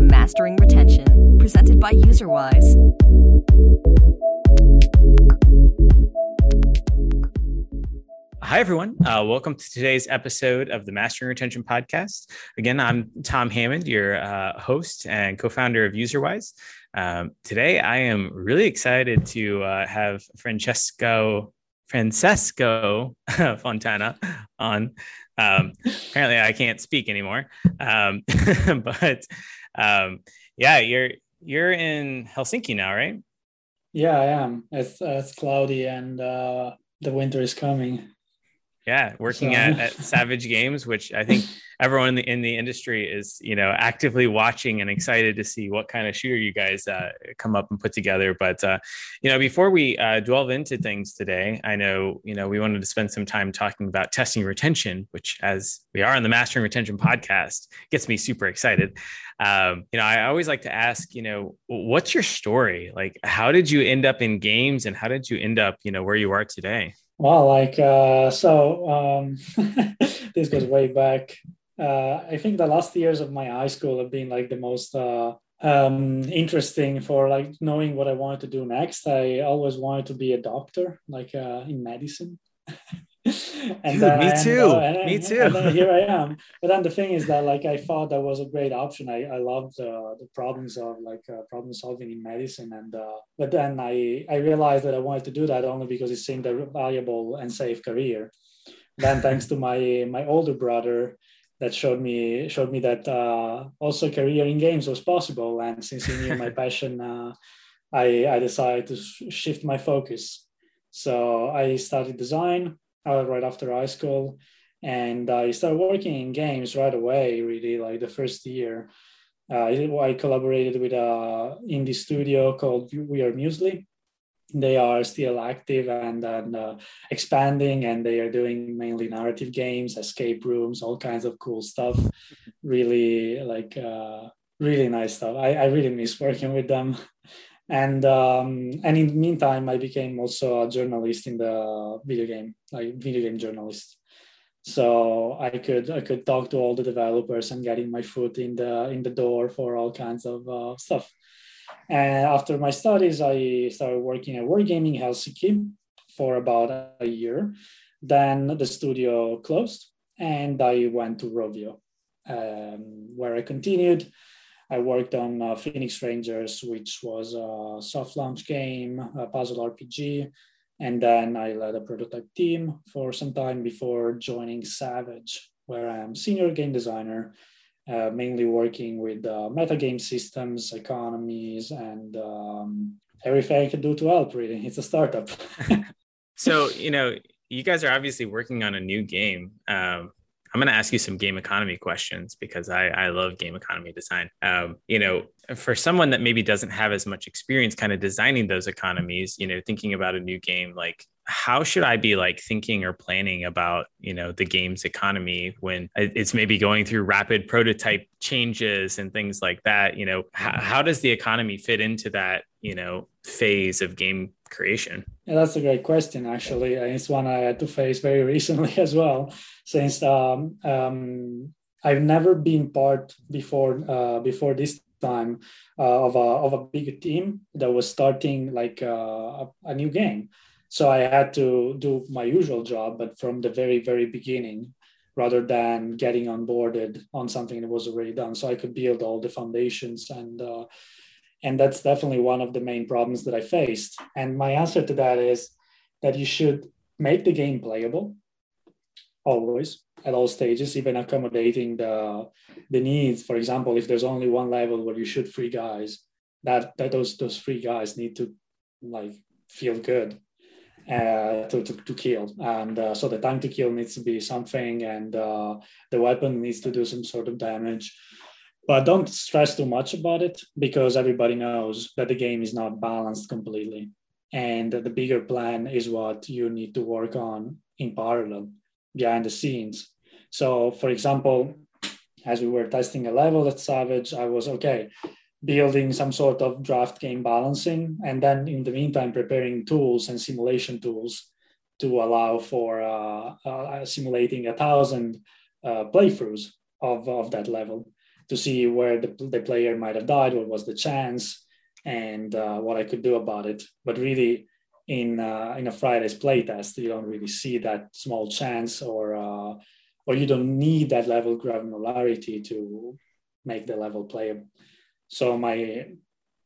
to Mastering Retention, presented by UserWise. Hi, everyone. Uh, welcome to today's episode of the Mastering Retention Podcast. Again, I'm Tom Hammond, your uh, host and co founder of UserWise. Um, today, I am really excited to uh, have Francesco Francesco Fontana on. Um, apparently, I can't speak anymore. Um, but um, yeah, you're you're in Helsinki now, right? Yeah, I am. It's it's cloudy and uh, the winter is coming. Yeah, working so. at, at Savage Games, which I think everyone in the in the industry is you know actively watching and excited to see what kind of shooter you guys uh, come up and put together. But uh, you know, before we uh, delve into things today, I know you know we wanted to spend some time talking about testing retention, which as we are on the Mastering Retention podcast, gets me super excited. Um, you know, I always like to ask, you know, what's your story? Like, how did you end up in games, and how did you end up, you know, where you are today? Well, like uh, so, um, this goes way back. Uh, I think the last years of my high school have been like the most uh, um, interesting for like knowing what I wanted to do next. I always wanted to be a doctor, like uh, in medicine. and Dude, me too. and, me too. Here I am. But then the thing is that like I thought that was a great option. I, I loved uh, the problems of like uh, problem solving in medicine, and uh, but then I I realized that I wanted to do that only because it seemed a valuable and safe career. Then thanks to my my older brother that showed me showed me that uh, also career in games was possible, and since he knew my passion, uh, I I decided to shift my focus. So I studied design uh, right after high school. And I started working in games right away, really, like the first year. Uh, I collaborated with a indie studio called We Are Muesli. They are still active and, and uh, expanding, and they are doing mainly narrative games, escape rooms, all kinds of cool stuff. Really, like, uh, really nice stuff. I, I really miss working with them and um, and in the meantime i became also a journalist in the video game like video game journalist. So i could i could talk to all the developers and getting my foot in the in the door for all kinds of uh, stuff. And after my studies i started working at wargaming helsinki for about a year. Then the studio closed and i went to rovio um, where i continued I worked on uh, Phoenix Rangers, which was a soft launch game, a puzzle RPG. And then I led a prototype team for some time before joining Savage, where I'm senior game designer, uh, mainly working with uh, metagame systems, economies, and um, everything I can do to help, really. It's a startup. so, you know, you guys are obviously working on a new game. Um, I'm going to ask you some game economy questions because I, I love game economy design. Um, you know, for someone that maybe doesn't have as much experience kind of designing those economies, you know, thinking about a new game, like how should I be like thinking or planning about, you know, the game's economy when it's maybe going through rapid prototype changes and things like that? You know, how, how does the economy fit into that, you know, phase of game creation? Yeah, that's a great question, actually. And it's one I had to face very recently as well, since um, um, I've never been part before uh, before this time uh, of a of a big team that was starting like uh, a, a new game. So I had to do my usual job, but from the very, very beginning, rather than getting onboarded on something that was already done. So I could build all the foundations and uh, and that's definitely one of the main problems that I faced. And my answer to that is that you should make the game playable always at all stages, even accommodating the the needs. For example, if there's only one level where you shoot three guys, that that those those three guys need to like feel good uh, to, to, to kill. And uh, so the time to kill needs to be something, and uh, the weapon needs to do some sort of damage. But don't stress too much about it because everybody knows that the game is not balanced completely. And the bigger plan is what you need to work on in parallel behind the scenes. So, for example, as we were testing a level at Savage, I was okay building some sort of draft game balancing, and then in the meantime, preparing tools and simulation tools to allow for uh, uh, simulating a thousand uh, playthroughs of, of that level. to see where the, the player might have died, what was the chance, and uh, what I could do about it. But really, in uh, in a Friday's playtest, you don't really see that small chance, or uh, or you don't need that level of granularity to make the level playable. So my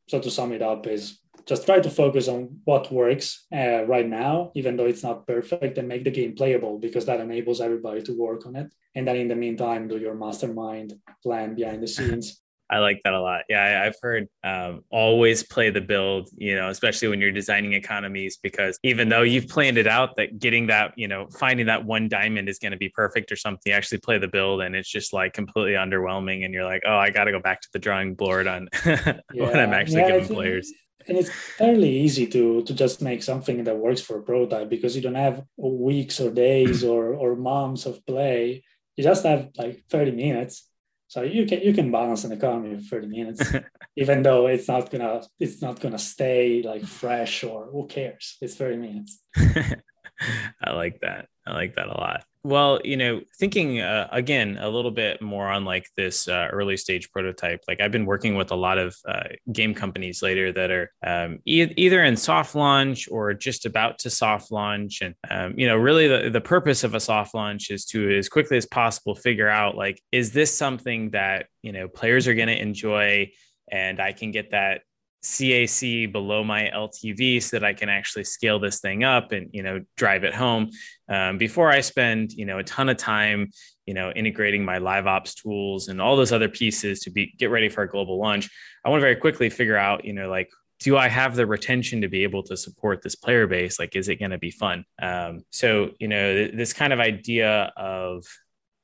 so to sum it up is just try to focus on what works uh, right now, even though it's not perfect, and make the game playable because that enables everybody to work on it. And then in the meantime, do your mastermind plan behind the scenes I like that a lot. Yeah, I, have heard um, always play the build, you know, especially when you're designing economies, because even though you've planned it out that getting that, you know, finding that one diamond is going to be perfect or something, you actually play the build and it's just like completely underwhelming. And you're like, oh, I got to go back to the drawing board on yeah. when I'm actually yeah, giving players. And it's fairly easy to to just make something that works for a prototype because you don't have weeks or days or or months of play. You just have like 30 minutes so you can you can balance an economy for 30 minutes, even though it's not gonna it's not gonna stay like fresh or who cares? It's 30 minutes. I like that. I like that a lot. Well, you know, thinking uh, again a little bit more on like this uh, early stage prototype. Like I've been working with a lot of uh, game companies later that are um, e- either in soft launch or just about to soft launch, and um, you know, really the, the purpose of a soft launch is to as quickly as possible figure out like is this something that you know players are going to enjoy, and I can get that CAC below my LTV so that I can actually scale this thing up and you know drive it home um, before I spend you know a ton of time you know integrating my live ops tools and all those other pieces to be get ready for a global launch. I want to very quickly figure out you know like do I have the retention to be able to support this player base? Like, is it going to be fun? Um, so you know this kind of idea of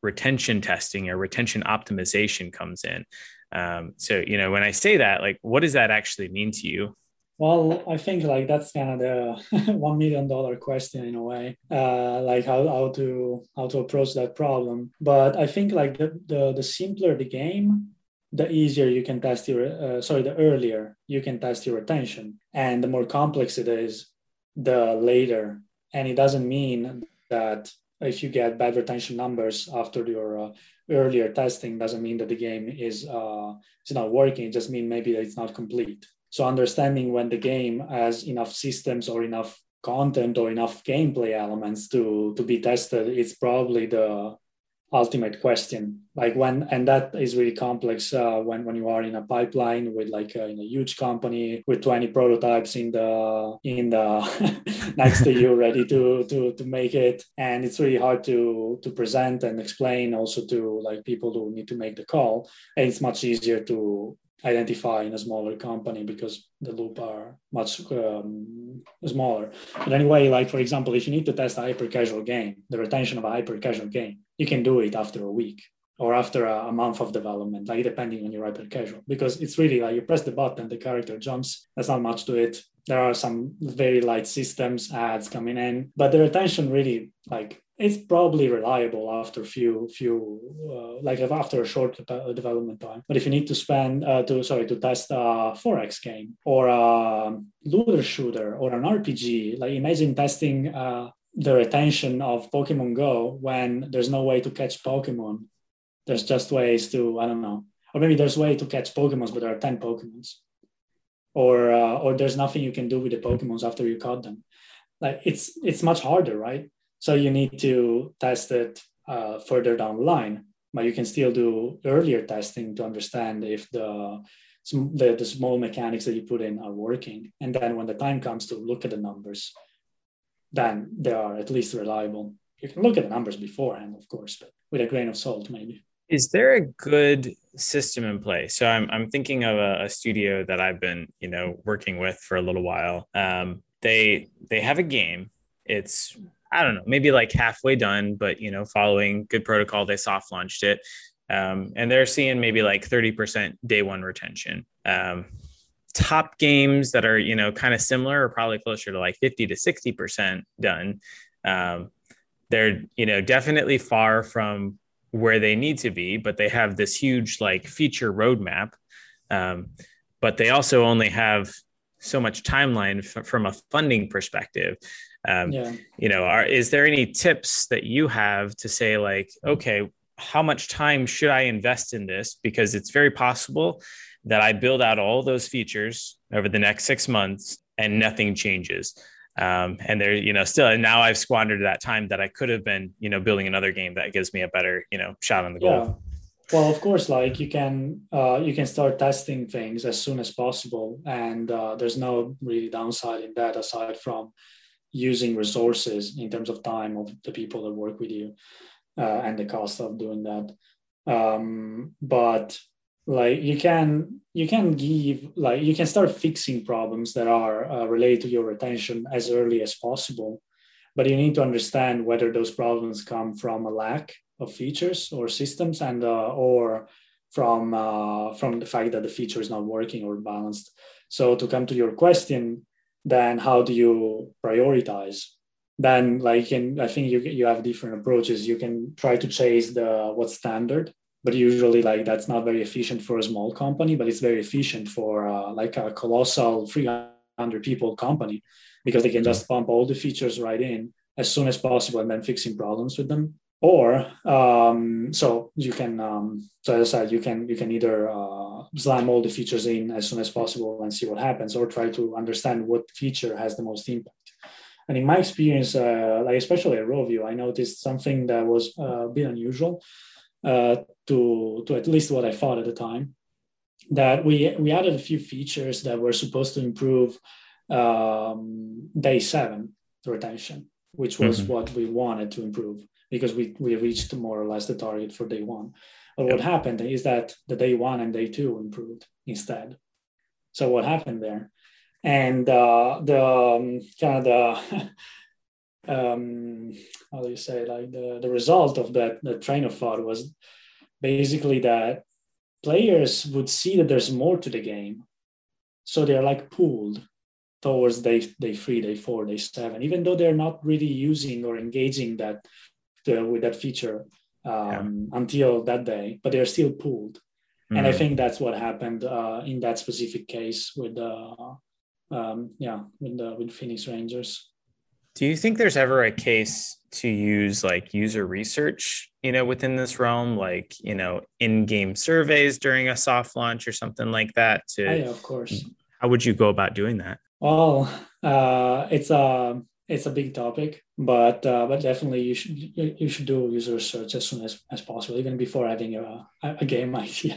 retention testing or retention optimization comes in. Um, so, you know, when I say that, like, what does that actually mean to you? Well, I think like that's kind of the one million dollar question in a way, uh, like how, how to how to approach that problem. But I think like the the, the simpler the game, the easier you can test your uh, sorry the earlier you can test your attention, and the more complex it is, the later. And it doesn't mean that if you get bad retention numbers after your uh, earlier testing doesn't mean that the game is uh, is not working. It just means maybe it's not complete. So understanding when the game has enough systems or enough content or enough gameplay elements to to be tested, it's probably the ultimate question. Like when and that is really complex uh, when when you are in a pipeline with like uh, in a huge company with 20 prototypes in the in the next to you ready to to to make it. And it's really hard to to present and explain also to like people who need to make the call. And it's much easier to identify in a smaller company because the loop are much um, smaller. But anyway, like for example, if you need to test a hyper casual game, the retention of a hyper casual game, you can do it after a week or after a, a, month of development, like depending on your hyper casual, because it's really like you press the button, the character jumps. There's not much to it. There are some very light systems ads coming in, but the retention really like it's probably reliable after few few uh, like after a short development time but if you need to spend uh, to sorry to test a 4x game or a looter shooter or an rpg like imagine testing uh, the retention of pokemon go when there's no way to catch pokemon there's just ways to i don't know or maybe there's way to catch pokemons but there are 10 pokemons or uh, or there's nothing you can do with the pokemons after you caught them like it's it's much harder right so you need to test it uh, further down the line, but you can still do earlier testing to understand if the, the, the small mechanics that you put in are working. And then when the time comes to look at the numbers, then they are at least reliable. You can look at the numbers beforehand, of course, but with a grain of salt, maybe. Is there a good system in place? So I'm, I'm thinking of a, a studio that I've been, you know, working with for a little while. Um, they they have a game. It's I don't know, maybe like halfway done, but you know, following good protocol, they soft launched it. Um, and they're seeing maybe like 30% day one retention. Um, top games that are, you know, kind of similar are probably closer to like 50 to 60% done. Um, they're, you know, definitely far from where they need to be, but they have this huge like feature roadmap. Um, but they also only have so much timeline f- from a funding perspective. Um, yeah. You know, are, is there any tips that you have to say like, okay, how much time should I invest in this? Because it's very possible that I build out all those features over the next six months and nothing changes. Um, and there, you know, still, and now I've squandered that time that I could have been, you know, building another game that gives me a better, you know, shot on the goal. Yeah. Well, of course, like you can uh, you can start testing things as soon as possible, and uh, there's no really downside in that aside from using resources in terms of time of the people that work with you uh, and the cost of doing that. Um, but like you can you can give like you can start fixing problems that are uh, related to your retention as early as possible but you need to understand whether those problems come from a lack of features or systems and uh, or from uh, from the fact that the feature is not working or balanced. So to come to your question then how do you prioritize? Then like in i think you you have different approaches. You can try to chase the what's standard but usually like that's not very efficient for a small company but it's very efficient for uh, like a colossal 300 people company because they can just pump all the features right in as soon as possible and then fixing problems with them. Or um, so you can um, so as i said you can you can either uh, slam all the features in as soon as possible and see what happens or try to understand what feature has the most impact. And in my experience uh, like especially at rovio i noticed something that was uh, a bit unusual uh, to to at least what i thought at the time that we we added a few features that were supposed to improve um, day seven retention which was mm-hmm. what we wanted to improve because we, we reached more or less the target for day one. But what happened is that the day one and day two improved instead. So what happened there? And uh, the um, kind of the um, how do you say like the, the result of that that train of thought was basically that players would see that there's more to the game, so they're like pulled towards day day three, day four, day seven, even though they're not really using or engaging that the, with that feature um, yeah. until that day, but they're still pulled. Mm. And I mm. think that's what happened uh, in that specific case with uh, um, yeah with the with Phoenix Rangers. Do you think there's ever a case to use like user research, you know, within this realm, like you know, in-game surveys during a soft launch or something like that? To oh, yeah, of course. How would you go about doing that? Well, uh, it's a it's a big topic, but uh, but definitely you should you, should do user research as soon as, as possible, even before having a, a game idea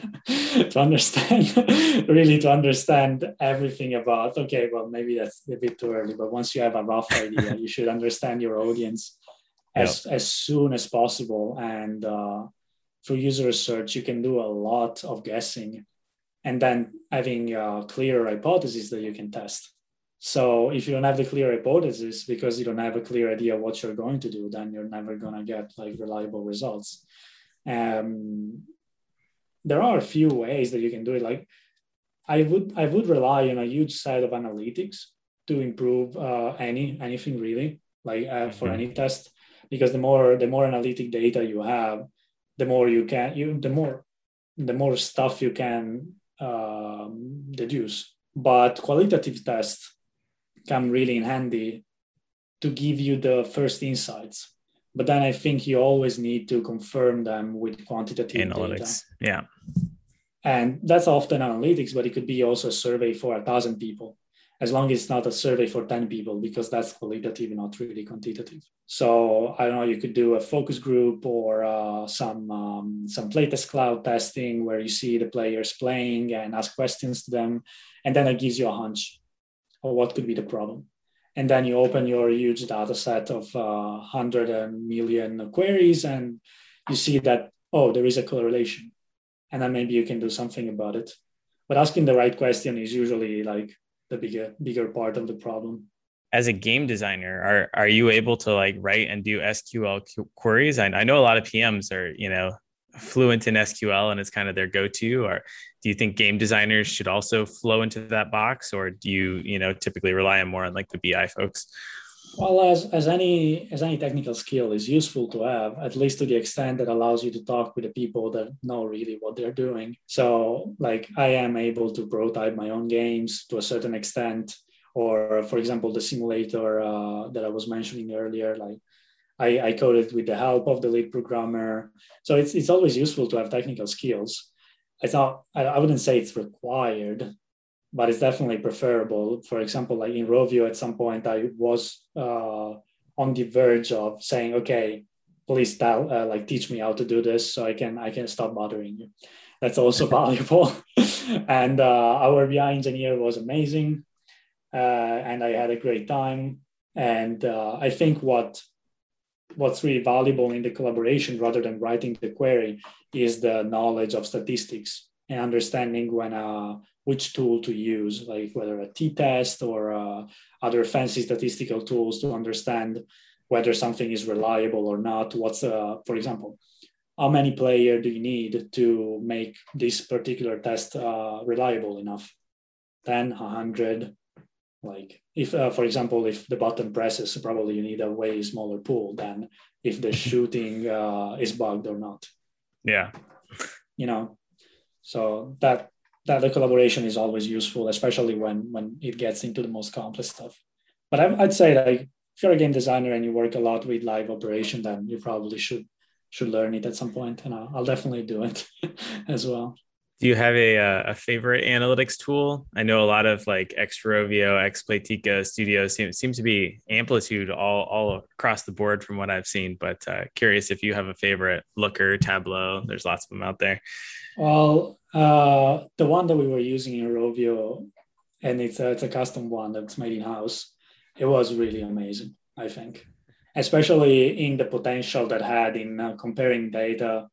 to understand really to understand everything about. Okay, well maybe that's a bit too early, but once you have a rough idea, you should understand your audience as yep. as soon as possible. And uh, through user research, you can do a lot of guessing, and then having a clear hypothesis that you can test so if you don't have the clear hypothesis because you don't have a clear idea what you're going to do, then you're never going to get like reliable results. Um, there are a few ways that you can do it. Like I would I would rely on a huge set of analytics to improve uh, any anything really like uh, for mm-hmm. any test because the more the more analytic data you have, the more you can you the more the more stuff you can um, deduce. But qualitative tests come really in handy to give you the first insights. But then I think you always need to confirm them with quantitative analytics. Data. Yeah. And that's often analytics, but it could be also a survey for a thousand people, as long as it's not a survey for 10 people, because that's qualitative, not really quantitative. So I don't know, you could do a focus group or uh, some um, some PlaytestCloud testing where you see the players playing and ask questions to them, and then it gives you a hunch or what could be the problem. And then you open your huge data set of uh, 100 million queries and you see that, oh, there is a correlation. And then maybe you can do something about it. But asking the right question is usually like the bigger, bigger part of the problem as a game designer are are you able to like write and do sql queries I, I, know a lot of pms are you know fluent in sql and it's kind of their go-to or do you think game designers should also flow into that box or do you you know typically rely on more on like the bi folks? Well as, as any as any technical skill is useful to have at least to the extent that allows you to talk with the people that know really what they're doing. So like i am able to prototype my own games to a certain extent or for example the simulator uh, that i was mentioning earlier like I, I coded with the help of the lead programmer. So it's it's always useful to have technical skills. It's not I, I wouldn't say it's required, but it's definitely preferable. For example, like in Rovio, at some point I was uh, on the verge of saying, okay, please tell uh, like teach me how to do this so I can I can stop bothering you. That's also valuable. and uh, our BI engineer was amazing, uh, and I had a great time. And uh, I think what what's really valuable in the collaboration rather than writing the query is the knowledge of statistics and understanding when uh, which tool to use, like whether a t-test or uh, other fancy statistical tools to understand whether something is reliable or not. What's, uh, for example, how many player do you need to make this particular test uh, reliable enough? 10, 100, like if uh, for example if the button presses probably you need a way smaller pool than if the shooting uh, is bugged or not. Yeah. You know? So that that the collaboration is always useful especially when when it gets into the most complex stuff. But I, i'd say like if you're a game designer and you work a lot with live operation then you probably should should learn it at some point. point and i'll, I'll definitely do it as well do you have a, uh, a favorite analytics tool? I know a lot of like Xrovio, Xplaytika studios seem, seem to be amplitude all, all across the board from what I've seen, but uh, curious if you have a favorite Looker, Tableau, there's lots of them out there. Well, uh, the one that we were using in Rovio, and it's a, it's a custom one that's made in house. It was really amazing, I think, especially in the potential that had in uh, comparing data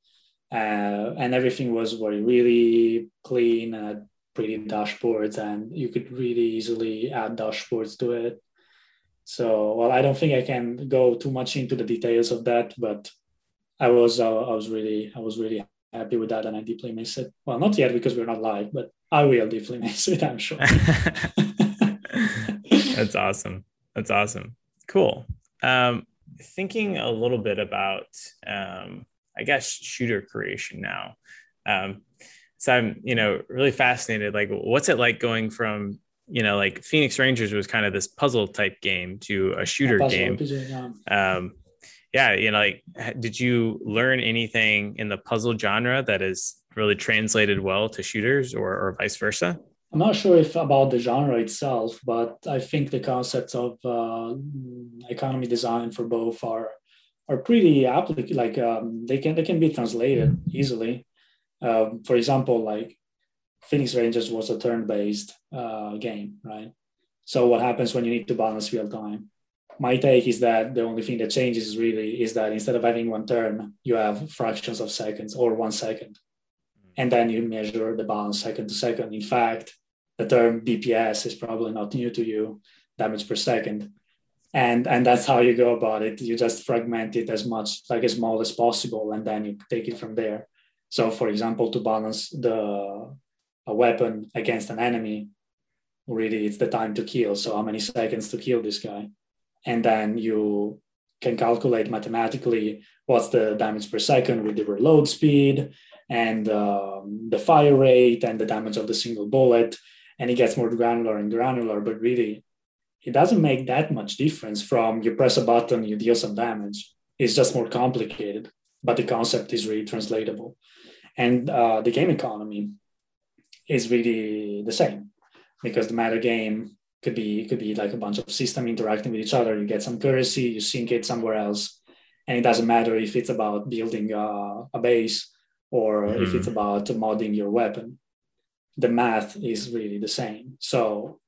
uh, and everything was very really clean and pretty dashboards and you could really easily add dashboards to it. So well i don't think i can go too much into the details of that but i was uh, i was really i was really happy with that and i deeply miss it. Well not yet because we're not live but i will deeply miss it i'm sure. That's awesome. That's awesome. Cool. Um, thinking a little bit about um, I guess, shooter creation now. Um, so I'm, you know, really fascinated. Like, what's it like going from, you know, like Phoenix Rangers was kind of this puzzle type game to a shooter yeah, game. yeah. Um, yeah, you know, like, did you learn anything in the puzzle genre that is really translated well to shooters, or, or vice versa? I'm not sure if about the genre itself, but I think the concepts of uh, economy design for both are are pretty applicable. Like um, they can they can be translated easily. Um, for example, like Phoenix Rangers was a turn-based uh, game, right? So what happens when you need to balance real time? My take is that the only thing that changes really is that instead of having one turn, you have fractions of seconds or one second, and then you measure the balance second to second. In fact, the term DPS is probably not new to you, damage per second and and that's how you go about it. You just fragment it as much like as small as possible and then you take it from there. So for example to balance the a weapon against an enemy really it's the time to kill. So how many seconds to kill this guy? And then you can calculate mathematically what's the damage per second with the reload speed and um, the fire rate and the damage of the single bullet. And it gets more granular and granular but really it doesn't make that much difference from you press a button, you deal some damage. It's just more complicated, but the concept is really translatable. And uh, the game economy is really the same because the meta game could be could be like a bunch of system interacting with each other. You get some currency, you sync it somewhere else, and it doesn't matter if it's about building a, a base or mm-hmm. if it's about modding your weapon. The math is really the same. So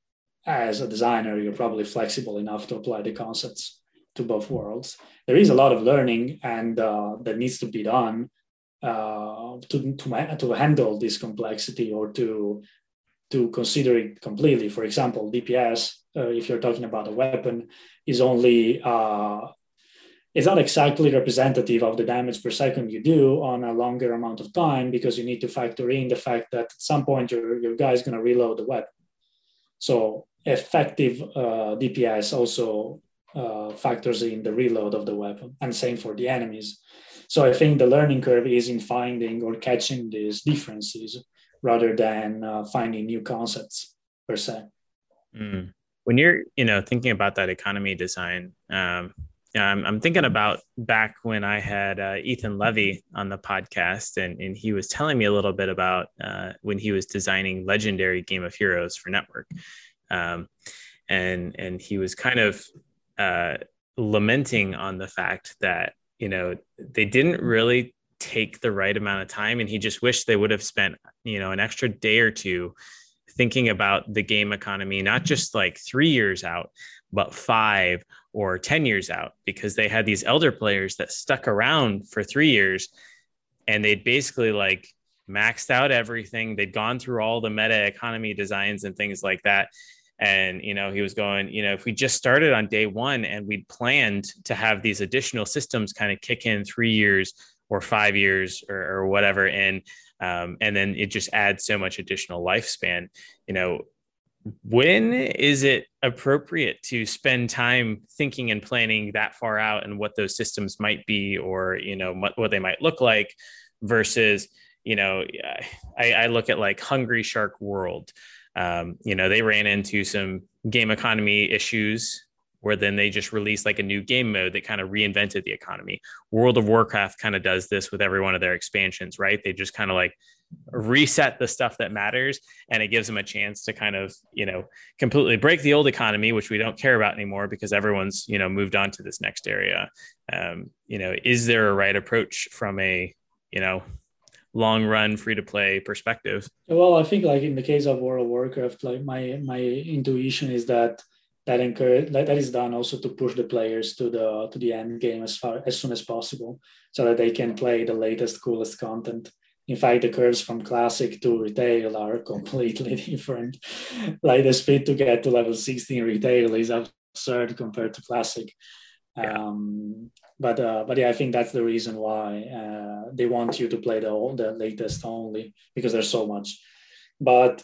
as a designer, you're probably flexible enough to apply the concepts to both worlds. There is a lot of learning and uh, that needs to be done uh, to, to, to handle this complexity or to, to consider it completely. For example, DPS, uh, if you're talking about a weapon, is only uh, it's not exactly representative of the damage per second you do on a longer amount of time because you need to factor in the fact that at some point your, your guy is going to reload the weapon. So effective uh, DPS also uh, factors in the reload of the weapon, and same for the enemies. So I think the learning curve is in finding or catching these differences rather than uh, finding new concepts per se. Mm. When you're, you know, thinking about that economy design, um, I'm, I'm thinking about back when I had uh, Ethan Levy on the podcast, and, and he was telling me a little bit about uh, when he was designing Legendary Game of Heroes for N3TWORK, um, and and he was kind of uh, lamenting on the fact that you know they didn't really take the right amount of time, and he just wished they would have spent you know an extra day or two thinking about the game economy, not just like three years out, but five or 10 years out, because they had these elder players that stuck around for three years and they'd basically like maxed out everything. They'd gone through all the meta economy designs and things like that. And, you know, he was going, you know, if we just started on day one and we'd planned to have these additional systems kind of kick in three years or five years or, or whatever in, um, and then it just adds so much additional lifespan you know when is it appropriate to spend time thinking and planning that far out and what those systems might be or you know what, what they might look like versus you know I, I look at like hungry shark world um, you know they ran into some game economy issues where then they just released like a new game mode that kind of reinvented the economy. World of Warcraft kind of does this with every one of their expansions, right? They just kind of like reset the stuff that matters and it gives them a chance to kind of, you know, completely break the old economy, which we don't care about anymore because everyone's, you know, moved on to this next area. Um, you know, is there a right approach from a, you know, long run free to play perspective? Well, I think like in the case of World of Warcraft, like my my intuition is that that encourage that, that is done also to push the players to the to the end game as far as soon as possible so that they can play the latest coolest content in fact the curves from classic to retail are completely different like the speed to get to level 16 retail is absurd compared to classic yeah. um, but uh, but yeah i think that's the reason why uh, they want you to play the the latest only because there's so much but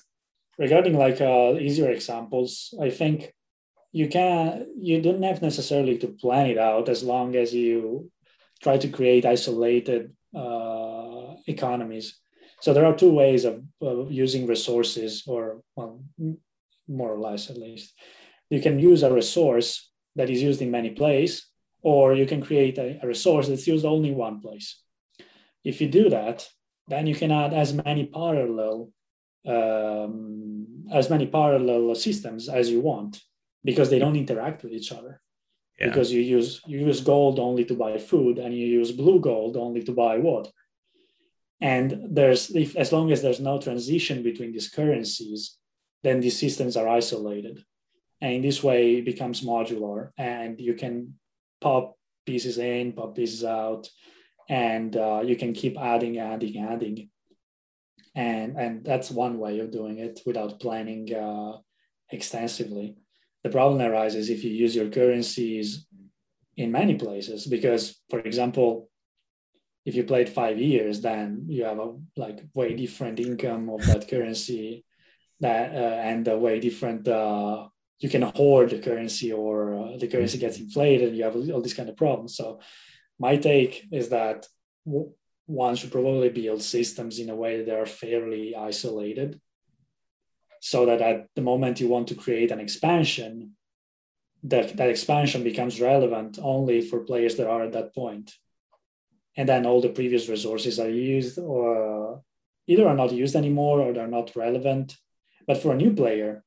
regarding like uh, easier examples i think you can you don't have necessarily to plan it out as long as you try to create isolated uh, economies. So there are two ways of, of using resources, or well, more or less at least. You can use a resource that is used in many places, or you can create a, a resource that's used only one place. If you do that, then you can add as many parallel um, as many parallel systems as you want because they don't interact with each other. Yeah. Because you use you use gold only to buy food and you use blue gold only to buy wood. And there's if as long as there's no transition between these currencies, then these systems are isolated. And in this way it becomes modular and you can pop pieces in, pop pieces out, and uh, you can keep adding, adding, adding. And, and that's one way of doing it without planning uh, extensively the problem arises if you use your currencies in many places because for example if you played five years then you have a like way different income of that currency that uh, and a way different uh, you can hoard the currency or uh, the currency gets inflated and you have all these kind of problems so my take is that one should probably build systems in a way that they are fairly isolated so that at the moment you want to create an expansion, that, that expansion becomes relevant only for players that are at that. And then all the previous resources are used or either are not used anymore or they're not relevant. But for a new player,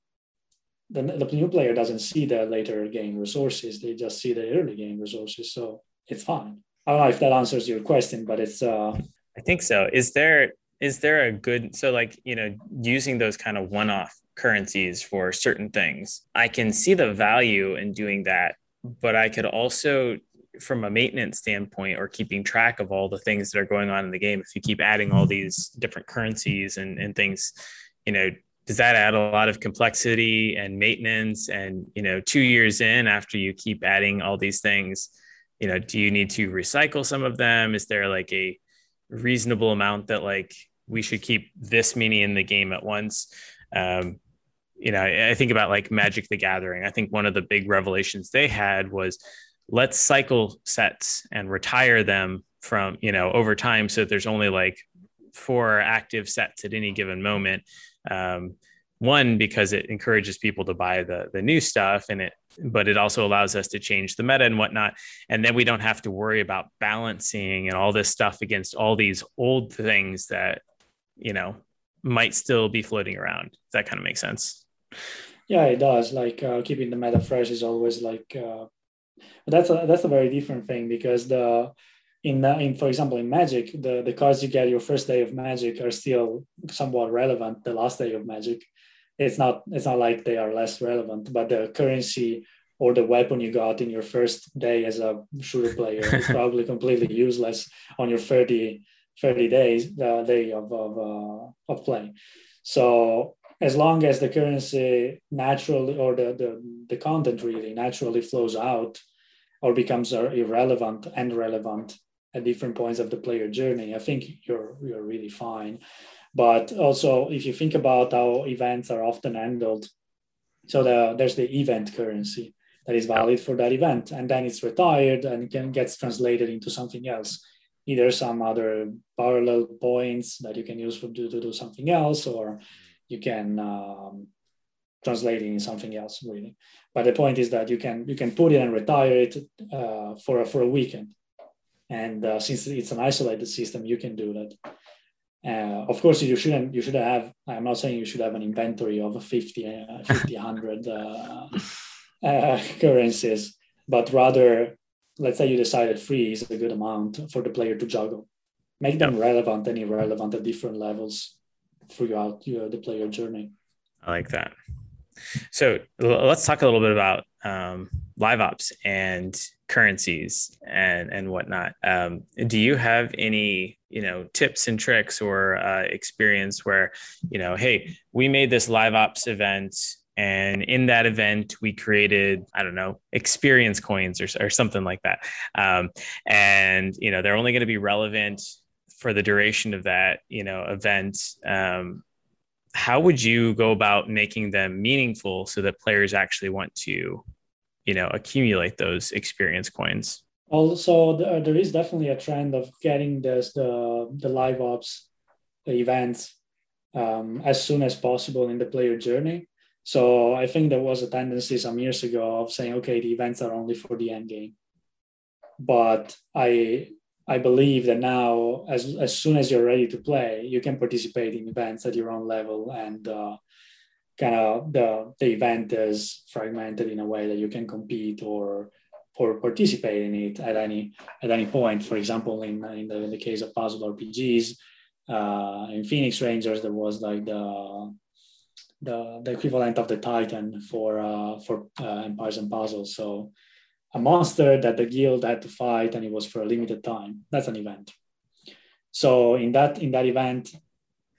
the, the new player doesn't see the later game resources, they just see the early game resources. So it's fine. I don't know if that answers your question, but it's uh I think so. Is there is there a good so like you know using those kind of one-off currencies for certain things i can see the value in doing that but i could also from a maintenance standpoint or keeping track of all the things that are going on in the game if you keep adding all these different currencies and, and things you know does that add a lot of complexity and maintenance and you know two years in after you keep adding all these things you know do you need to recycle some of them is there like a reasonable amount that like we should keep this many in the game at once. Um, you know, I, I think about like Magic the Gathering. I think one of the big revelations they had was let's cycle sets and retire them from, you know, over time. So there's only like four active sets at any given moment. Um, one because it encourages people to buy the the new stuff and it but it also allows us to change the meta and whatnot. And then we don't have to worry about balancing and all this stuff against all these old things that you know might still be floating around. That kind of makes sense? Yeah it does. Like uh, keeping the meta fresh is always like uh, that's a that's a very different thing because the in, in for example in magic the the cards you get your first day of magic are still somewhat relevant the last day of magic. It's not it's not like they are less relevant but the currency or the weapon you got in your first day as a shooter player is probably completely useless on your 30 30 days the day of of, uh, of play. So as long as the currency naturally or the, the the content really naturally flows out or becomes irrelevant and relevant at different points of the player journey. I think you're you're really fine. But also, if you think about how events are often handled, so the, there's the event currency that is valid for that event, and then it's retired and can gets translated into something else, either some other parallel points that you can use for, to, to do something else, or you can um, translate it in something else, really. But the point is that you can you can put it and retire it uh, for a, for a weekend, and uh, since it's an isolated system, you can do that. Uh, of course, you shouldn't. You should have. I'm not saying you should have an inventory of 50, uh, 50 100 uh, uh, currencies, but rather, let's say you decided three is a good amount for the player to juggle. Make them relevant and irrelevant at different levels throughout your, the player journey. I like that. So let's talk a little bit about um, live ops and currencies and and whatnot. Um, do you have any you know tips and tricks or uh, experience where you know, hey, we made this live ops event and in that event we created i don't know experience coins or, or something like that um, and you know they're only going to be relevant for the duration of that you know event um, how would you go about making them meaningful so that players actually want to you know accumulate those experience coins? Also there is definitely a trend of getting this the the live ops events um, as soon as possible in the player journey. So i think there was a tendency some years ago of saying okay the events are only for the end game. But i I believe that now, as, as soon as you're ready to play, you can participate in events at your own level and uh, kind of the, the event is fragmented in a way that you can compete or or participate in it at any at any point. For example, in, in, the, in the case of puzzle RPGs, uh, in Phoenix Rangers, there was like the the, the equivalent of the Titan for uh, for uh, Empires and Puzzles. So a monster that the guild had to fight and it was for a limited time. That's an event. So in that in that event,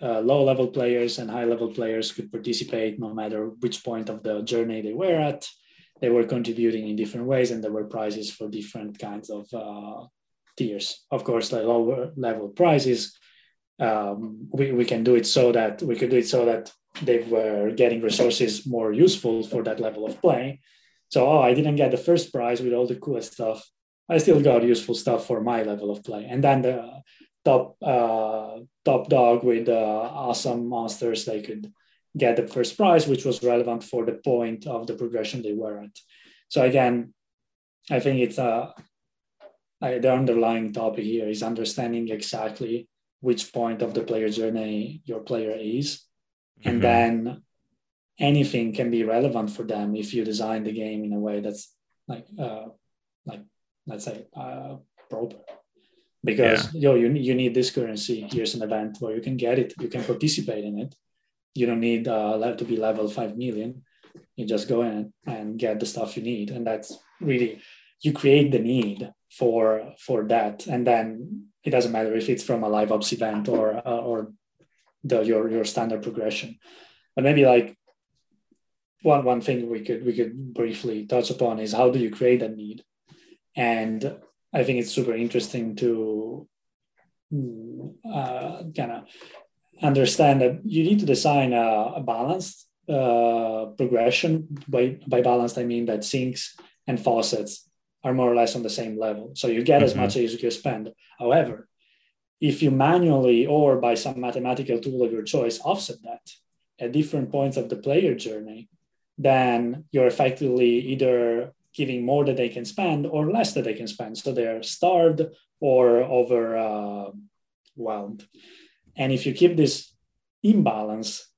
uh, low level players and high level players could participate no matter which point of the journey they were at. They were contributing in different ways, and there were prizes for different kinds of uh, tiers. Of course, the lower level prizes, um, we, we can do it so that we could do it so that they were getting resources more useful for that level of play so, oh, I didn't get the first prize with all the coolest stuff. I still got useful stuff for my level of play. And then the top uh, top dog with uh, awesome monsters, they could get the first prize, which was relevant for the point of the progression they were at. So again, I think it's uh, the underlying topic here is understanding exactly which point of the player journey your player is, mm-hmm. and then anything can be relevant for them if you design the game in a way that's like uh, like let's say uh, proper. Because yeah. yo you, you need this currency here's an event where you can get it you can participate in it. You don't need uh, to be level 5 million. You just go in and get the stuff you need and that's really you create the need for for that. And then it doesn't matter if it's from a live ops event or uh, or the your your standard progression. But maybe like one one thing we could we could briefly touch upon is how do you create a need? And i think it's super interesting to uh, kind of understand that you need to design a, a balanced uh, progression. By by balanced i mean that sinks and faucets are more or less on the same level. So you get mm-hmm. as much as you can spend. However if you manually or by some mathematical tool of your choice offset that at different points of the player journey, then you're effectively either giving more that they can spend or less that they can spend. So they're starved or overwhelmed. Uh, and if you keep this imbalance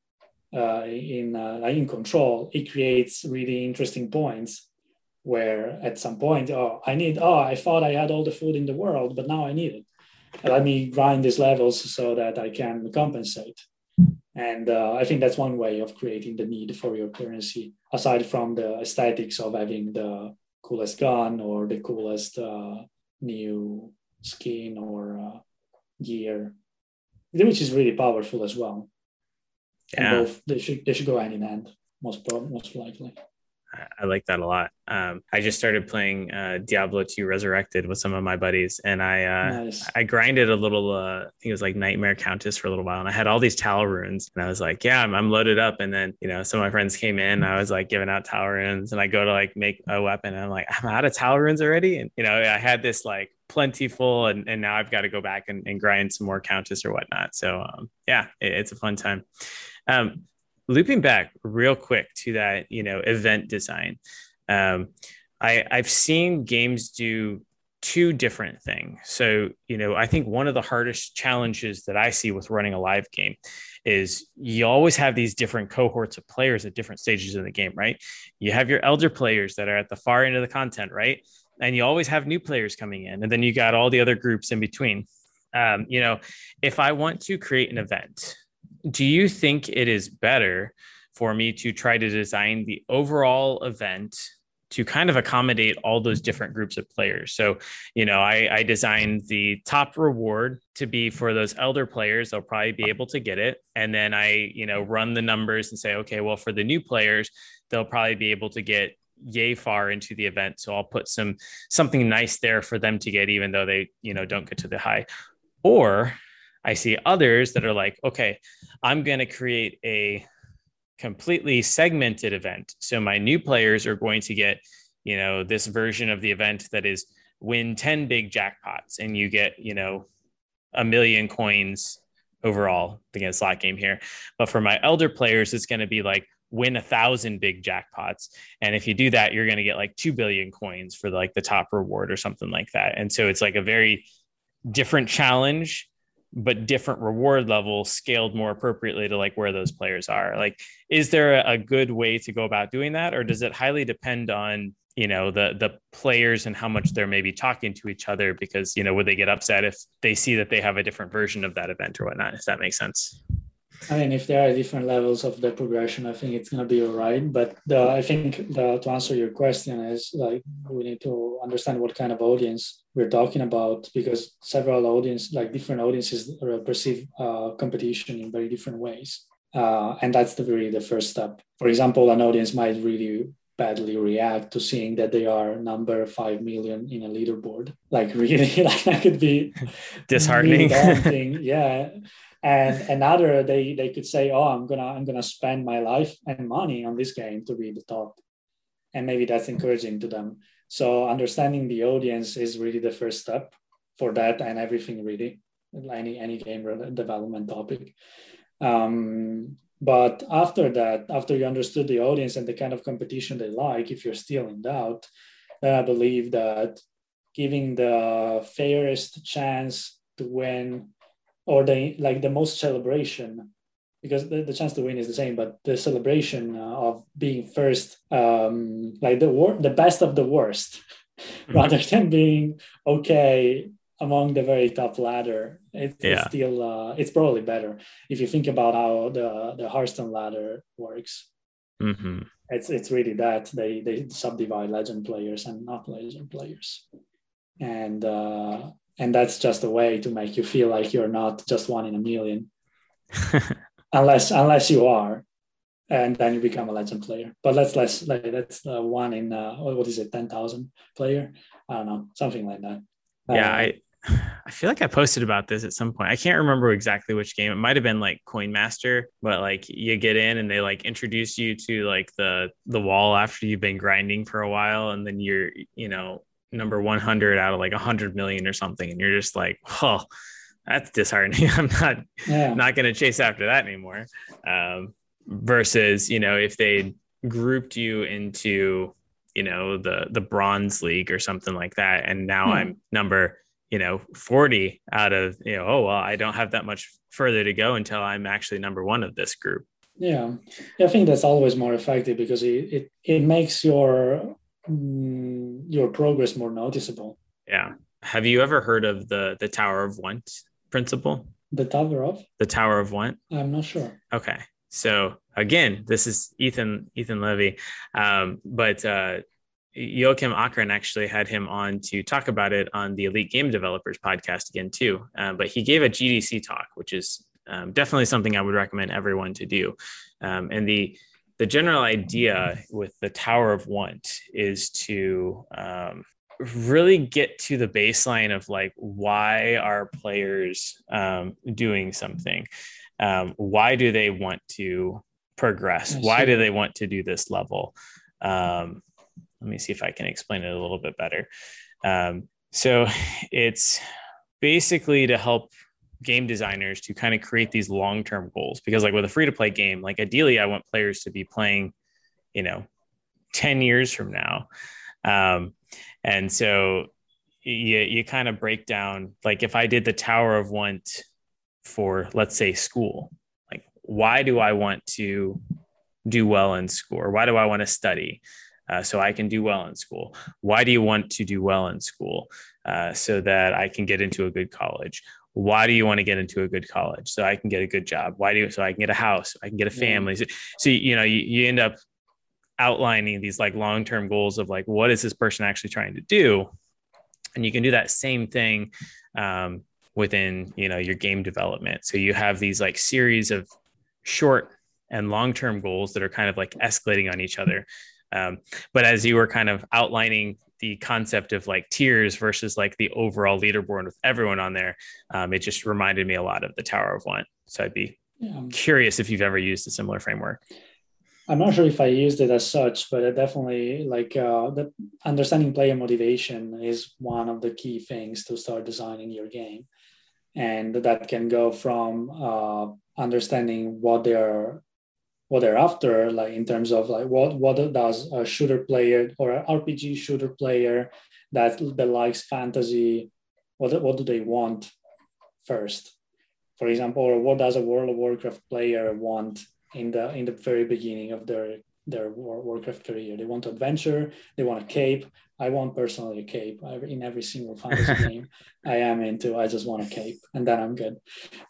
uh, in uh, in control, it creates really interesting points where at some point, oh, I need, oh, I thought I had all the food in the world, but now I need it. Let me grind these levels so that I can compensate. And uh, I think that's one way of creating the need for your currency, aside from the aesthetics of having the coolest gun or the coolest uh, new skin or uh, gear, which is really powerful as well. Yeah. And both they should they should go hand in hand, most most likely. I like that a lot. Um, I just started playing uh, Diablo 2 Resurrected with some of my buddies, and I uh, nice. I grinded a little. Uh, I think it was like Nightmare Countess for a little while, and I had all these Tal runes, and I was like, "Yeah, I'm, I'm, loaded up." And then you know, some of my friends came in. I was like giving out Tal runes, and I go to like make a weapon, and I'm like, "I'm out of Tal runes already." And you know, I had this like plentiful, and, and now I've got to go back and, and grind some more Countess or whatnot. So um, yeah, it, it's a fun time. Um, looping back real quick to that, you know, event design. Um, I, I've seen games do two different things. So, you know, I think one of the hardest challenges that I see with running a live game is you always have these different cohorts of players at different stages of the game, right? You have your elder players that are at the far end of the content, right? And you always have new players coming in, and then you got all the other groups in between. Um, you know, if I want to create an event, do you think it is better for me to try to design the overall event to kind of accommodate all those different groups of players. So, you know, I, I, designed the top reward to be for those elder players. They'll probably be able to get it. And then I, you know, run the numbers and say, okay, well, for the new players, they'll probably be able to get yay far into the event. So I'll put some something nice there for them to get, even though they, you know, don't get to the high. Or I see others that are like, okay, I'm going to create a completely segmented event. So my new players are going to get, you know, this version of the event that is win 10 big jackpots and you get, you know, a million coins overall against slot game here. But for my elder players, it's going to be like win a thousand big jackpots. And if you do that, you're going to get like 2 billion coins for like the top reward or something like that. And so it's like a very different challenge but different reward levels scaled more appropriately to like where those players are. Like is there a good way to go about doing that or does it highly depend on you know the the players and how much they're maybe talking to each other? Because you know would they get upset if they see that they have a different version of that event or whatnot if that makes sense I mean, if there are different levels of the progression, I think it's going to be all right. But the, I think the, to answer your question is like we need to understand what kind of audience we're talking about because several audience, like different audiences, perceive uh, competition in very different ways, uh, and that's the really the first step. For example, an audience might really badly react to seeing that they are number five million in a leaderboard. Like really, like that could be disheartening. Really yeah and another they they could say oh i'm gonna i'm gonna spend my life and money on this game to be the top. And maybe that's encouraging to them. So understanding the audience is really the first step for that and everything really any any game development topic. Um, but after that after you understood the audience and the kind of competition they like if you're still in doubt then i believe that giving the fairest chance to win or the like the most celebration because the, the chance to win is the same but the celebration uh, of being first um like the wor- the best of the worst mm-hmm. rather than being okay among the very top ladder it, yeah. it's still uh, it's probably better if you think about how the the hearthstone ladder works mm-hmm. it's it's really that they they subdivide legend players and not legend players and uh and that's just a way to make you feel like you're not just one in a million unless unless you are and then you become a legend player but let's less like that's uh, one in uh, what is it 10,000 player i don't know something like that yeah uh, i I feel like I posted about this at some point. I can't remember exactly which game. It might have been like Coin Master, but like you get in and they like introduce you to like the the wall after you've been grinding for a while, and then you're you know number 100 out of like 100 million or something and you're just like oh that's disheartening i'm not yeah. not going to chase after that anymore um, versus you know if they grouped you into you know the the bronze league or something like that and now hmm. i'm number you know 40 out of you know oh well i don't have that much further to go until i'm actually number one of this group yeah, I think that's always more effective because it it, it makes your your progress more noticeable. Yeah. Have you ever heard of the the Tower of Want principle? The Tower of the Tower of Want. I'm not sure. Okay, so again, this is Ethan Ethan Levy, um, but uh, Joakim Achrén actually had him on to talk about it on the Elite Game Developers podcast again too. Uh, but he gave a GDC talk, which is um, definitely something I would recommend everyone to do. Um, and the the general idea with the Tower of Want is to um, really get to the baseline of like why are players um, doing something? Um, why do they want to progress? Why do they want to do this level? Um, let me see if I can explain it a little bit better. so it's basically to help game designers to kind of create these long-term goals because like with a free-to-play game like ideally i want players to be playing you know 10 years from now um, and so you, you kind of break down like if i did the tower of want for let's say school like why do i want to do well in school why do i want to study uh, so I can do well in school. Why do you want to do well in school? Uh, so that I can get into a good college. Why do you want to get into a good college? So i can get a good job. Why do you so i can get a house i can get a family. So, so you know you, you end up outlining these like long-term goals of like what is this person actually trying to do? And you can do that same thing um, within you know your game development. So you have these like series of short and long-term goals that are kind of like escalating on each other. Um, but as you were kind of outlining the concept of like tiers versus like the overall leaderboard with everyone on there, um, it just reminded me a lot of the Tower of Want. So I'd be yeah. curious if you've ever used a similar framework. I'm not sure if I used it as such, but I definitely like uh, the understanding player motivation is one of the key things to start designing your game, and that can go from uh, understanding what they're what they're after, like in terms of like what what does a shooter player or an RPG shooter player that that likes fantasy, what what do they want first? For example, or what does a World of Warcraft player want in the in the very beginning of their their Warcraft career? They want adventure, they want a cape. I want personally a cape in every single fantasy game I am into. I just want a cape, and then I'm good.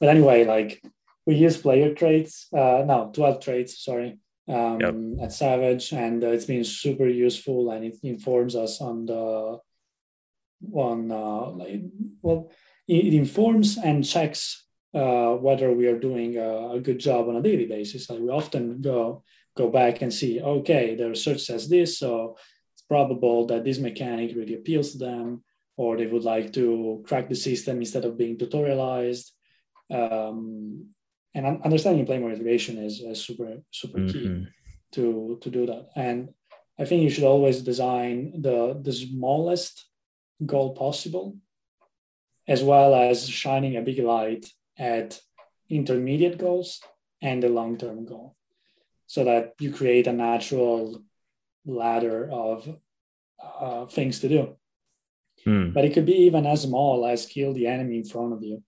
But anyway, like we use player traits, uh, no, 12 traits, sorry, um, yep. at Savage, and uh, it's been super useful and it informs us on the, on, uh, like, well, it, informs and checks uh, whether we are doing a, a, good job on a daily basis. Like we often go, go back and see, okay, the research says this, so it's probable that this mechanic really appeals to them, or they would like to crack the system instead of being tutorialized. Um, and understanding player motivation is, is super super mm-hmm. key to to do that and i think you should always design the the smallest goal possible as well as shining a big light at intermediate goals and the long-term goal so that you create a natural ladder of uh, things to do mm. but it could be even as small as kill the enemy in front of you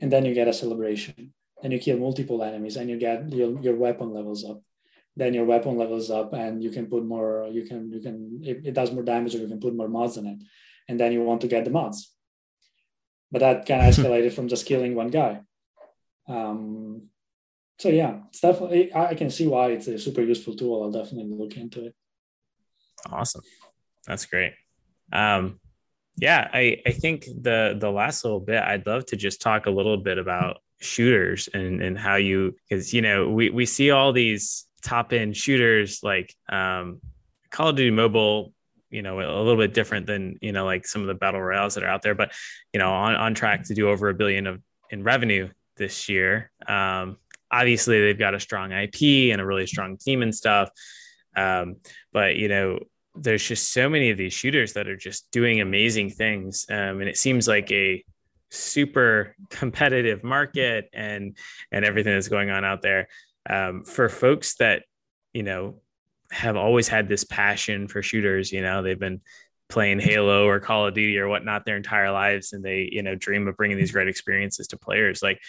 and then you get a celebration and you kill multiple enemies and you get your, your weapon levels up. Then your weapon levels up and you can put more you can you can it, it, does more damage or you can put more mods in it. And then you want to get the mods. But that can escalate it from just killing one guy. Um, so yeah it's definitely i can see why it's a super useful tool. I'll definitely look into it. Awesome. That's great. Um, yeah i i think the the last little bit i'd love to just talk a little bit about shooters and and how you because you know we we see all these top end shooters like um, Call of Duty Mobile you know a little bit different than you know like some of the battle royales that are out there but you know on, on track to do over a billion of in revenue this year. Um, obviously they've got a strong ip and a really strong team and stuff. Um, but you know there's just so many of these shooters that are just doing amazing things. Um, and it seems like a super competitive market and and everything that's going on out there. Um, for folks that you know have always had this passion for shooters you know they've been playing halo or call of duty or whatnot their entire lives and they you know dream of bringing these great experiences to players. Like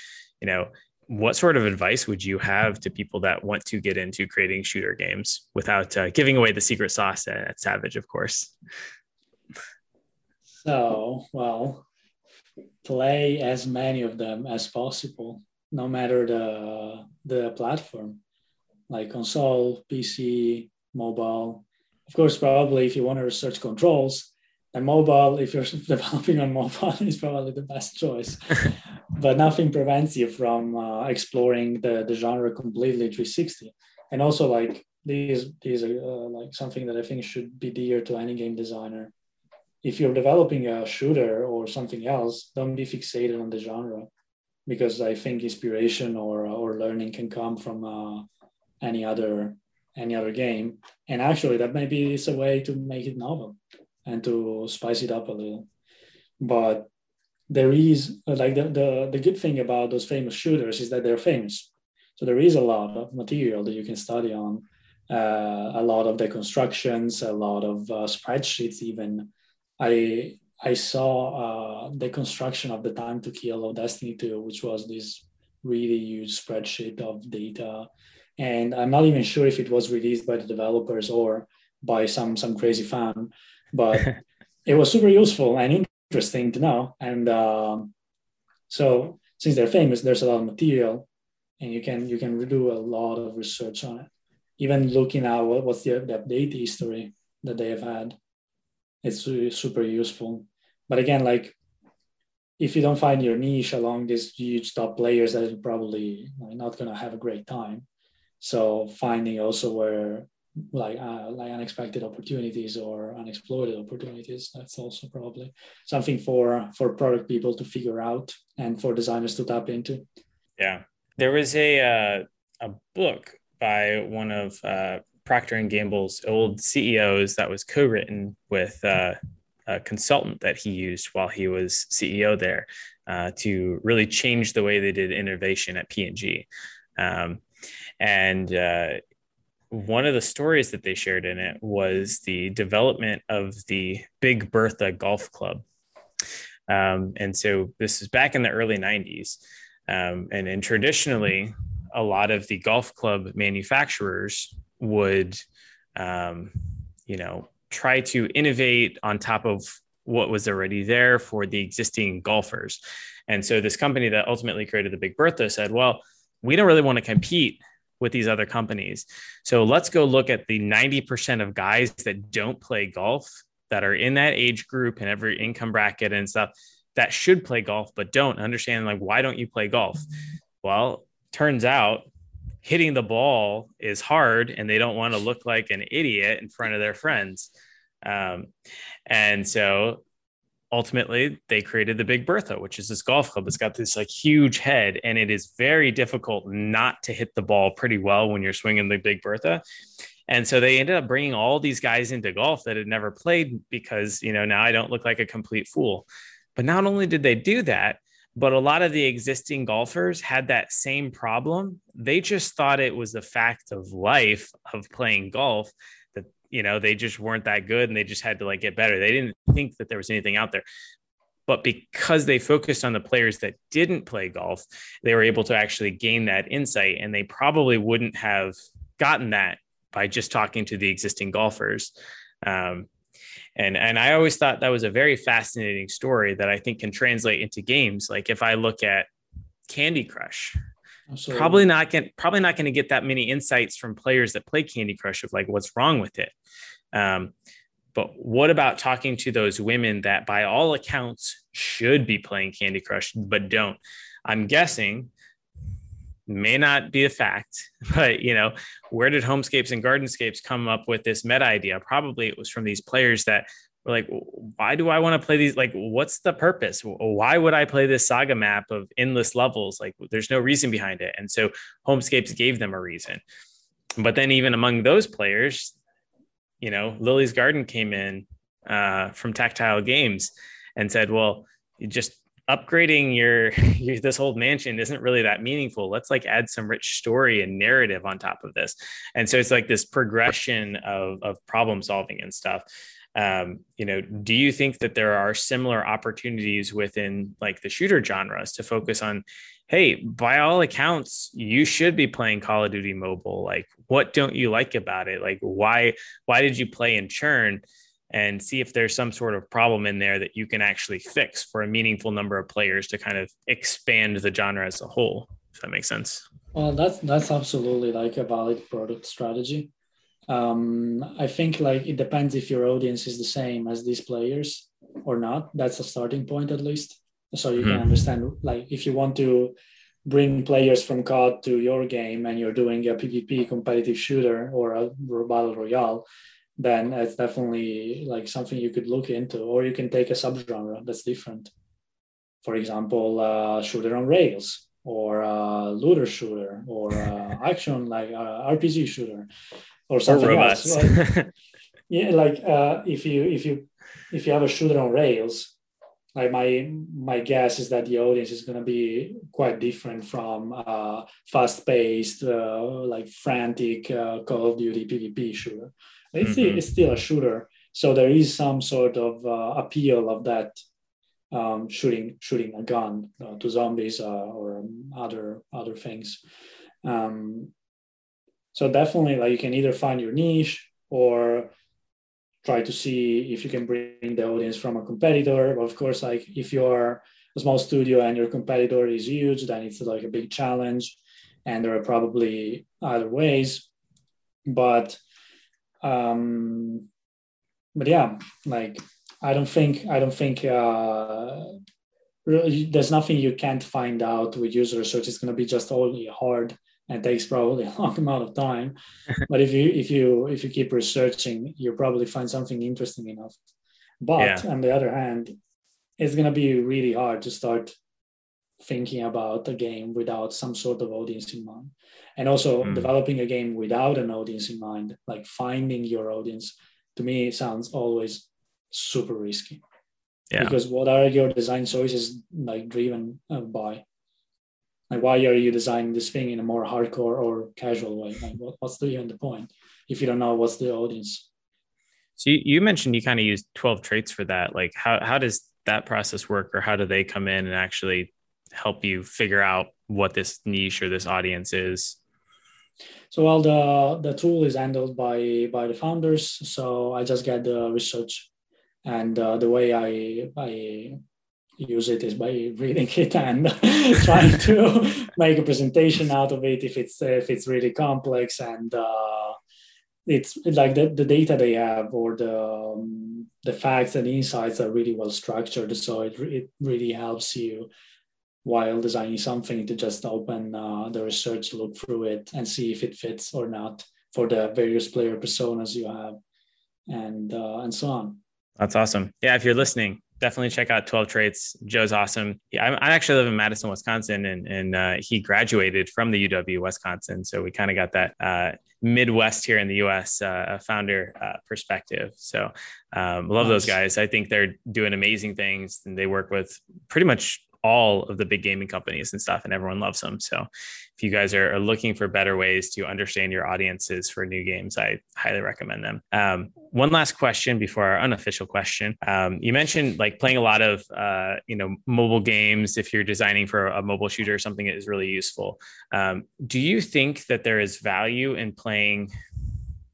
you know what sort of advice would you have to people that want to get into creating shooter games without uh, giving away the secret sauce at, at savage of course? So well play as many of them as possible no matter the the platform like console, PC, mobile. Of course, probably if you want to research controls, and mobile, if you're developing on mobile, is probably the best choice. but nothing prevents you from uh, exploring the, the genre completely 360. And also, like these, these are uh, like something that I think should be dear to any game designer. If you're developing a shooter or something else, don't be fixated on the genre, because I think inspiration or or learning can come from uh, any other any other game. And actually, that maybe is a way to make it novel and to spice it up a little. But there is like the, the, the good thing about those famous shooters is that they're famous. So there is a lot of material that you can study on, uh, a lot of the constructions, a lot of uh, spreadsheets. Even I I saw uh, the construction of the time to kill of Destiny 2, which was this really huge spreadsheet of data and I'm not even sure if it was released by the developers or by some some crazy fan, but it was super useful and interesting to know. And um, so since they're famous, there's a lot of material, and you can you can do a lot of research on it. Even looking at what, what's the, the update history that they have had, it's super useful. But again, like if you don't find your niche along these huge top players, that you're probably not going to have a great time. So finding also where like uh, like unexpected opportunities or unexploited opportunities that's also probably something for for product people to figure out and for designers to tap into yeah there was a uh, a book by one of uh, procter and gamble's old ceos that was co-written with uh, a consultant that he used while he was ceo there uh, to really change the way they did innovation at p&g um, and uh, one of the stories that they shared in it was the development of the Big Bertha Golf Club. Um, and so this is back in the early 90s. Um, and, and traditionally, a lot of the golf club manufacturers would, um, you know, try to innovate on top of what was already there for the existing golfers. And so this company that ultimately created the Big Bertha said, well, we don't really want to compete with these other companies. So let's go look at the 90% of guys that don't play golf that are in that age group and every income bracket and stuff that should play golf but don't understand like why don't you play golf? Well, turns out hitting the ball is hard and they don't want to look like an idiot in front of their friends. Um, and so ultimately they created the Big Bertha, which is this golf club that's got this like huge head, and it is very difficult not to hit the ball pretty well when you're swinging the Big Bertha. And so they ended up bringing all these guys into golf that had never played because, you know, now I don't look like a complete fool. But not only did they do that, but a lot of the existing golfers had that same problem. They just thought it was a fact of life of playing golf that, you know they just weren't that good and they just had to like get better. They didn't think that there was anything out there. But because they focused on the players that didn't play golf they were able to actually gain that insight and they probably wouldn't have gotten that by just talking to the existing golfers. Um, and and i always thought that was a very fascinating story that i think can translate into games like if i look at candy crush Absolutely. Probably not get probably not going to get that many insights from players that play Candy Crush of like what's wrong with it. Um, but what about talking to those women that by all accounts should be playing Candy Crush but don't? I'm guessing may not be a fact, but you know, where did Homescapes and Gardenscapes come up with this meta idea? Probably it was from these players that we're like, why do I want to play these? Like, what's the purpose? Why would I play this saga map of endless levels? Like, there's no reason behind it. And so Homescapes gave them a reason. But then, even among those players, you know, Lily's Garden came in uh, from Tactile Games and said, well, you just upgrading your, your this old mansion isn't really that meaningful. Let's like add some rich story and narrative on top of this. And so it's like this progression of of problem solving and stuff. Um, you know do you think that there are similar opportunities within like the shooter genres to focus on hey by all accounts you should be playing call of duty mobile. Like what don't you like about it? Like why why did you play in churn and see if there's some sort of problem in there that you can actually fix for a meaningful number of players to kind of expand the genre as a whole if that makes sense. Well that's that's absolutely like a valid product strategy. Um, i think like it depends if your audience is the same as these players or not. That's a starting point at least. So you mm-hmm. can understand like if you want to bring players from cod to your game and you're doing a pvp competitive shooter or a battle royale then it's definitely like something you could look into, or you can take a subgenre that's different. For example, uh, shooter on rails, or uh, looter shooter, or uh, action like uh, RPG shooter, or something or else. Like, yeah, like uh, if you if you if you have a shooter on rails, like my my guess is that the audience is going to be quite different from uh, fast-paced, uh, like frantic uh, Call of Duty PvP shooter. It's, mm-hmm. it's still a shooter, so there is some sort of uh, appeal of that um, shooting shooting a gun uh, to zombies uh, or other other things. Um, so definitely, like you can either find your niche or try to see if you can bring the audience from a competitor. But of course, like if you're a small studio and your competitor is huge, then it's like a big challenge, and there are probably other ways. But um, but yeah, like I don't think I don't think uh, there's nothing you can't find out with user research. It's going to be just only hard and takes probably a long amount of time. but if you if you if you keep researching, you'll probably find something interesting enough. But yeah. on the other hand, it's going to be really hard to start thinking about a game without some sort of audience in mind. And also mm. developing a game without an audience in mind like finding your audience to me sounds always super risky. Yeah. because what are your design choices like driven uh, by? Like why are you designing this thing in a more hardcore or casual way? Like what, what's the end point if you don't know what's the audience? So you, you mentioned you kind of use 12 traits for that. Like how, how does that process work or how do they come in and actually help you figure out what this niche or this audience is? So while the the tool is handled by by the founders, so I just get the research, and uh, the way I I use it is by reading it and trying to make a presentation out of it if it's if it's really complex and uh, it's like the, the data they have or the um, the facts and insights are really well structured. So it, it really helps you while designing something to just open uh, the research, look through it, and see if it fits or not for the various player personas you have, and uh, and so on. That's awesome. Yeah, if you're listening, definitely check out 12 Traits. Joe's awesome. Yeah, I, I actually live in Madison, Wisconsin, and and uh, he graduated from the UW Wisconsin, so we kind of got that uh, Midwest here in the U.S. Uh, founder uh, perspective. So um, love nice. those guys. I think they're doing amazing things, and they work with pretty much all of the big gaming companies and stuff, and everyone loves them. So, if you guys are, looking for better ways to understand your audiences for new games, I highly recommend them. Um, one last question before our unofficial question. Um, you mentioned like playing a lot of uh, you know mobile games. If you're designing for a mobile shooter or something, it is really useful. Um, do you think that there is value in playing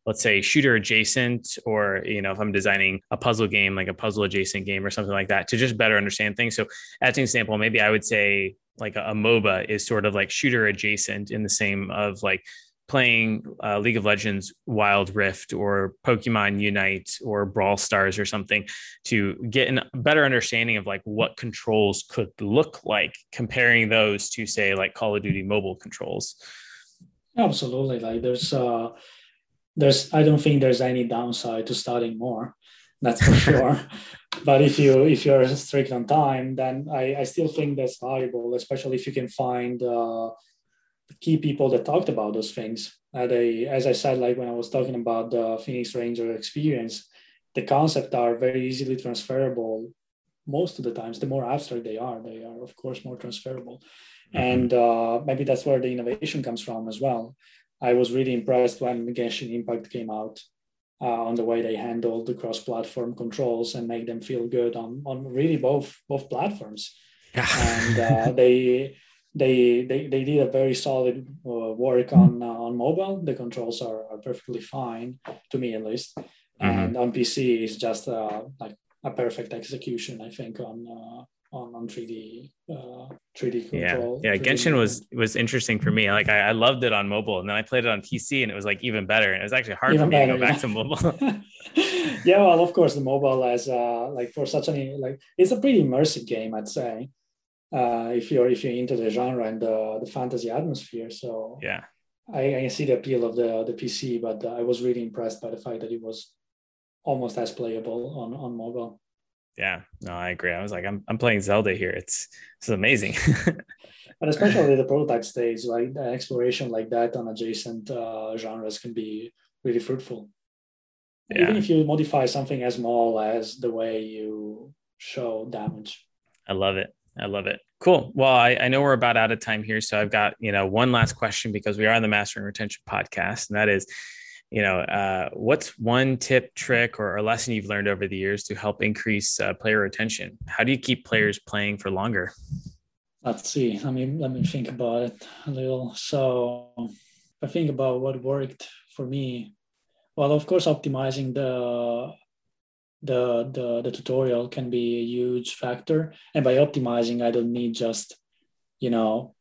let's say shooter adjacent or you know if i'm designing a puzzle game like a puzzle adjacent game or something like that to just better understand things. So as an example maybe i would say like a, a moba is sort of like shooter adjacent in the same of like playing uh, league of legends wild rift or pokemon unite or brawl stars or something to get a better understanding of like what controls could look like comparing those to say like call of duty mobile controls. Absolutely. Like there's uh there's I don't think there's any downside to studying more. That's for sure. but if you if you're strict on time, then I, I still think that's valuable, especially if you can find uh, key people that talked about those things. Uh, they, as I said, like when I was talking about the Phoenix Ranger experience, the concepts are very easily transferable most of the times, the more abstract they are, they are of course more transferable, mm-hmm. and uh, maybe that's where the innovation comes from as well. I was really impressed when Genshin Impact came out uh, on the way they handled the cross-platform controls and make them feel good on on really both both platforms. Yeah. and uh, they they they they did a very solid uh, work on uh, on mobile. The controls are, are perfectly fine to me at least, mm-hmm. and on PC is just uh, like a perfect execution. I think on uh, on on 3D uh, 3D control. Yeah, yeah. 3D Genshin was was interesting for me. Like I, I, loved it on mobile, and then I played it on PC, and it was like even better. And it was actually hard even for me better, to go yeah. back to mobile. yeah, well, of course, the mobile as uh, like for such an like it's a pretty immersive game, I'd say uh, if you're if you're into the genre and the, the fantasy atmosphere. So yeah, I, I see the appeal of the the PC, but uh, I was really impressed by the fact that it was almost as playable on on mobile. Yeah, no, I agree. I was like, I'm I'm playing Zelda here. It's it's amazing. but especially the prototype stage, like exploration like that on adjacent uh, genres can be really fruitful. Yeah. Even if you modify something as small as the way you show damage. I love it. I love it. Cool. Well, I, I, know we're about out of time here, so I've got you know one last question because we are on the Mastering Retention podcast, and that is, you know, uh, what's one tip, trick, or, or, lesson you've learned over the years to help increase uh, player retention? How do you keep players playing for longer? Let's see. I mean, let me think about it a little. So, I think about what worked for me. Well, of course, optimizing the the, the, the tutorial can be a huge factor. And by optimizing, I don't need just, you know,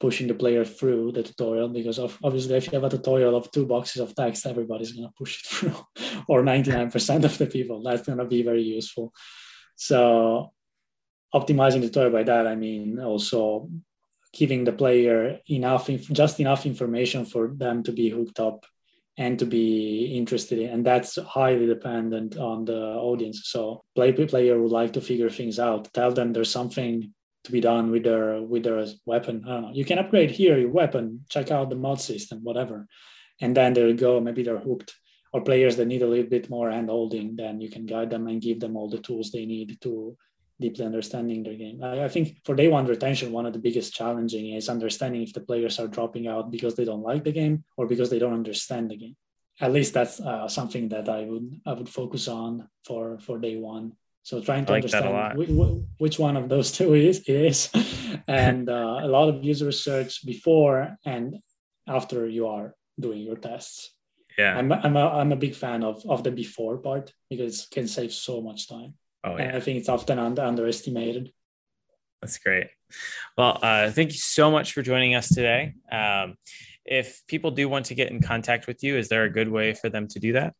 pushing the player through the tutorial because of, obviously if you have a tutorial of two boxes of text, everybody's going to push it through or 99% of the people. That's going to be very useful. So optimizing the tutorial by that, I mean also giving the player enough, just enough information for them to be hooked up and to be interested in and that's highly dependent on the audience so play player would like to figure things out tell them there's something to be done with their with their weapon i don't know you can upgrade here your weapon check out the mod system whatever and then they'll go maybe they're hooked or players that need a little bit more hand holding then you can guide them and give them all the tools they need to deeply understanding their game. I, I, think for day one retention, one of the biggest challenging is understanding if the players are dropping out because they don't like the game or because they don't understand the game. At least that's uh, something that I would I would focus on for for day one. So trying to like understand which, one of those two is is, and uh, a lot of user research before and after you are doing your tests. Yeah, I'm I'm a, I'm a big fan of of the before part because it can save so much time. Oh, yeah. I think it's often under, underestimated. That's great. Well, uh, thank you so much for joining us today. Um, if people do want to get in contact with you, is there a good way for them to do that?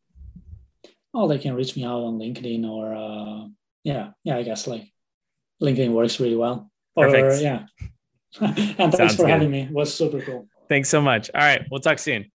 Oh, they can reach me out on LinkedIn or uh, yeah, yeah, I guess like LinkedIn works really well. Or Perfect. yeah. and thanks Sounds for good. having me. It was super cool. Thanks so much. All right, we'll talk soon.